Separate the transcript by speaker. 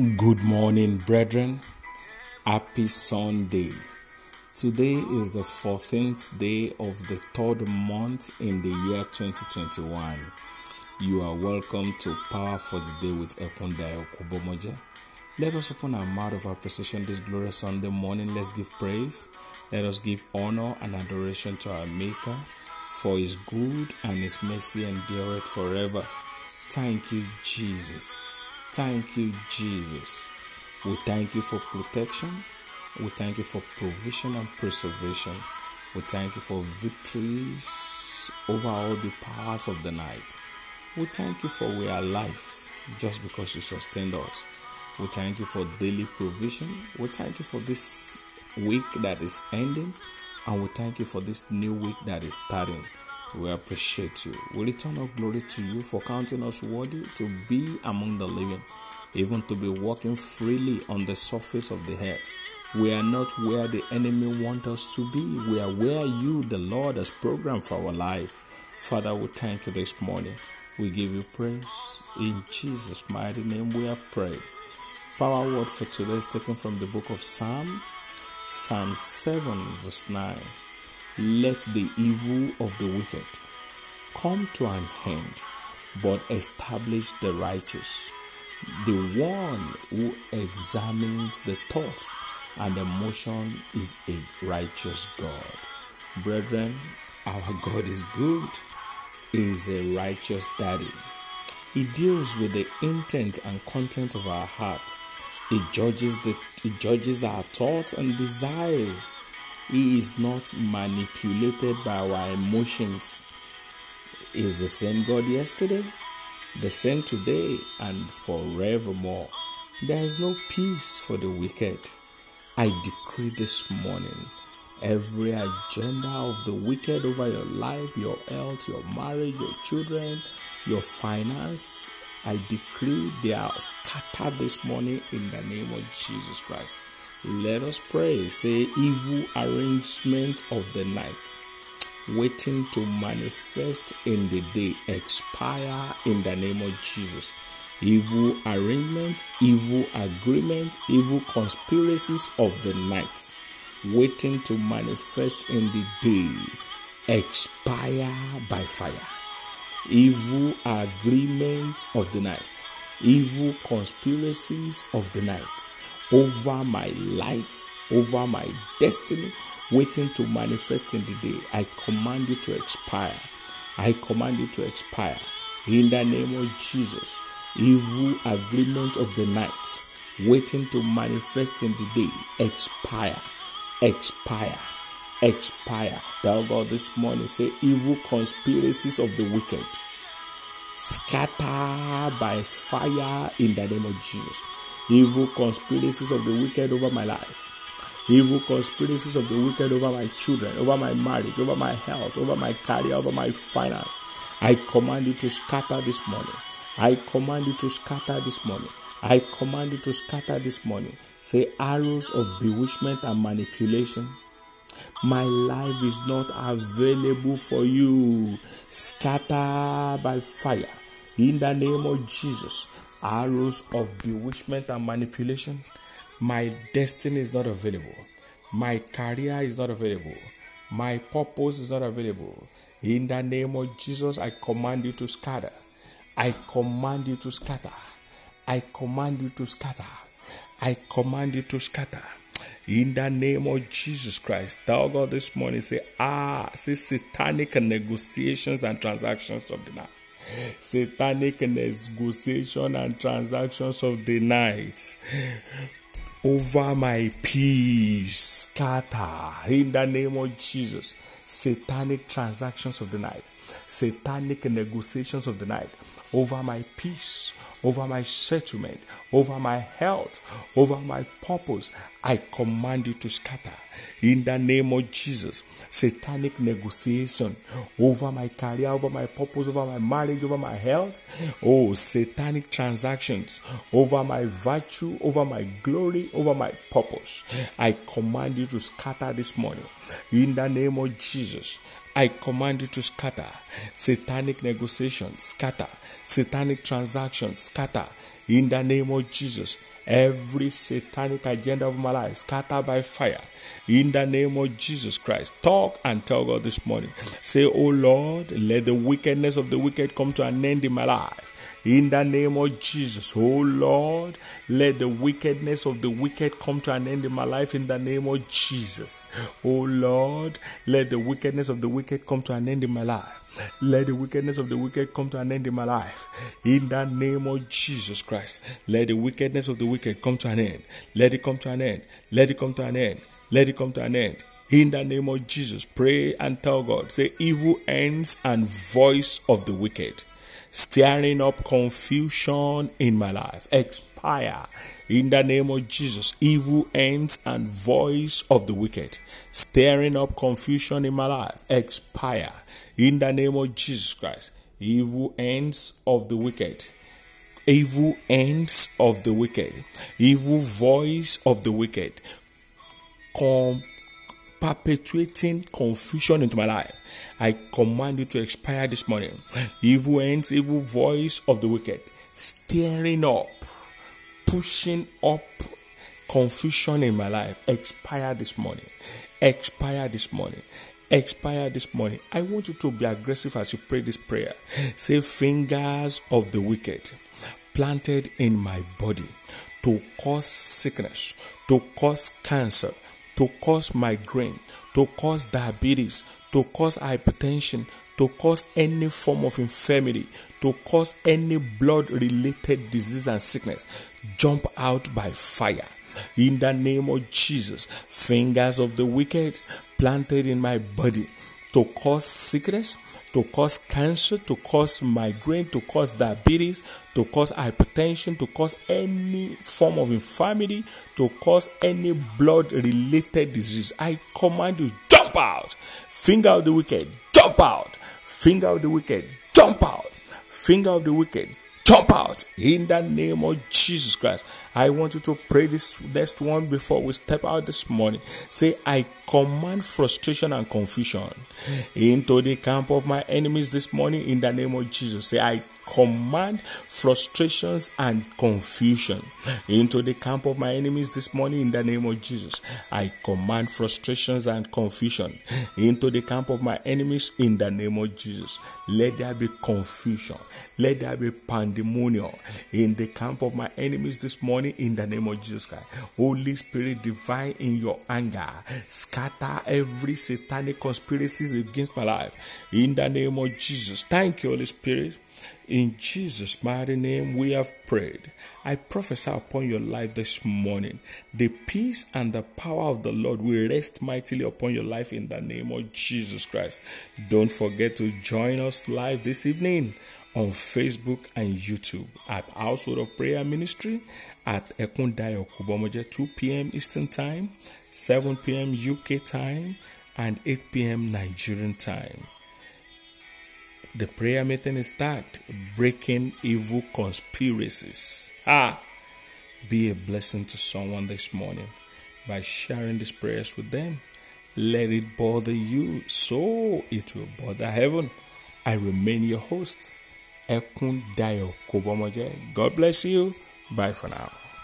Speaker 1: Good morning, brethren. Happy Sunday. Today is the 14th day of the third month in the year 2021. You are welcome to Power for the Day with Ekundayo Kubomoja. Let us open our mouth of appreciation this glorious Sunday morning. Let's give praise. Let us give honor and adoration to our Maker, for His good and His mercy endureth forever. Thank you, Jesus. Thank you, Jesus. We thank you for protection. We thank you for provision and preservation. We thank you for victories over all the powers of the night. We thank you for we are alive just because you sustained us. We thank you for daily provision. We thank you for this week that is ending. And we thank you for this new week that is starting. We appreciate you. We return our glory to you for counting us worthy to be among the living, even to be walking freely on the surface of the earth. We are not where the enemy wants us to be. We are where you, the Lord, has programmed for our life. Father, we thank you this morning. We give you praise. In Jesus' mighty name, we have prayed. Power word for today is taken from the book of Psalm, Psalm 7, verse 9 let the evil of the wicked come to an end, but establish the righteous. The one who examines the thought and emotion is a righteous God. Brethren, our God is good, he is a righteous daddy. He deals with the intent and content of our heart. He judges the he judges our thoughts and desires he is not manipulated by our emotions. Is the same God yesterday, the same today, and forevermore. There is no peace for the wicked. I decree this morning every agenda of the wicked over your life, your health, your marriage, your children, your finance. I decree they are scattered this morning in the name of Jesus Christ. Let us pray. Say, evil arrangement of the night, waiting to manifest in the day, expire in the name of Jesus. Evil arrangement, evil agreement, evil conspiracies of the night, waiting to manifest in the day, expire by fire. Evil agreement of the night, evil conspiracies of the night over my life, over my destiny, waiting to manifest in the day. I command you to expire. I command you to expire. In the name of Jesus, evil agreement of the night, waiting to manifest in the day, expire, expire, expire. Tell God this morning, say, evil conspiracies of the wicked, scatter by fire in the name of Jesus evil conspiracies of the wicked over my life, evil conspiracies of the wicked over my children, over my marriage, over my health, over my career, over my finance. I command you to scatter this morning. I command you to scatter this morning. I command you to scatter this morning. Say arrows of bewitchment and manipulation. My life is not available for you. Scatter by fire. In the name of Jesus arrows of bewitchment and manipulation. My destiny is not available. My career is not available. My purpose is not available. In the name of Jesus, I command you to scatter. I command you to scatter. I command you to scatter. I command you to scatter. In the name of Jesus Christ, thou God this morning say, ah, say satanic negotiations and transactions of the night satanic negotiation and transactions of the night. Over my peace scatter. In the name of Jesus. Satanic transactions of the night, satanic negotiations of the night. Over my peace, over my settlement, over my health, over my purpose. I command you to scatter in the name of Jesus. Satanic negotiation over my career, over my purpose, over my marriage, over my health. Oh, satanic transactions over my virtue, over my glory, over my purpose. I command you to scatter this morning in the name of Jesus. I command you to scatter satanic negotiations, scatter satanic transactions, scatter In the name of Jesus, every satanic agenda of my life scattered by fire. In the name of Jesus Christ, talk and tell God this morning. Say, Oh Lord, let the wickedness of the wicked come to an end in my life. In the name of Jesus, oh Lord, let the wickedness of the wicked come to an end in my life in the name of Jesus. Oh Lord, let the wickedness of the wicked come to an end in my life. Let the wickedness of the wicked come to an end in my life. In the name of Jesus Christ, let the wickedness of the wicked come to an end. Let it come to an end. Let it come to an end. Let it come to an end. In the name of Jesus, pray and tell God. Say, evil ends and voice of the wicked stirring up confusion in my life. Expire in the name of Jesus. Evil ends and voice of the wicked, stirring up confusion in my life. Expire in the name of Jesus Christ. Evil ends of the wicked. Evil ends of the wicked, evil voice of the wicked, com- perpetuating confusion into my life I command you to expire this morning. Evil ends, evil voice of the wicked, stirring up, pushing up confusion in my life, expire this morning. Expire this morning. Expire this morning. I want you to be aggressive as you pray this prayer. Say, fingers of the wicked planted in my body to cause sickness, to cause cancer, to cause migraine, to cause diabetes, to cause hypertension, to cause any form of infirmity, to cause any blood related disease and sickness, jump out by fire. In the name of Jesus, fingers of the wicked planted in my body to cause sickness, to cause cancer, to cause migraine, to cause diabetes, to cause hypertension, to cause any form of infirmity, to cause any blood related disease. I command you, jump out. Finger of the wicked, jump out. Finger of the wicked, jump out. Finger of the wicked, jump out in the name of Jesus Christ. I want you to pray this next one before we step out this morning. Say, I command frustration and confusion into the camp of my enemies this morning in the name of Jesus. Say, I command frustrations and confusion into the camp of my enemies this morning in the name of Jesus. I command frustrations and confusion into the camp of my enemies in the name of Jesus. Let there be confusion. Let there be pandemonium in the camp of my enemies this morning in the name of Jesus Christ. Holy Spirit, divine in your anger, scatter every satanic conspiracies against my life in the name of Jesus. Thank you, Holy Spirit. In Jesus' mighty name, we have prayed. I prophesy upon your life this morning. The peace and the power of the Lord will rest mightily upon your life in the name of Jesus Christ. Don't forget to join us live this evening on Facebook and YouTube at Household of Prayer Ministry at Ekundayo Kubomoje 2 p.m. Eastern Time, 7 p.m. UK time, and 8 p.m. Nigerian time. The prayer meeting is tagged Breaking Evil Conspiracies. Ah! Be a blessing to someone this morning by sharing these prayers with them. Let it bother you so it will bother heaven. I remain your host, Ekun Dayo Kobomoje. God bless you. Bye for now.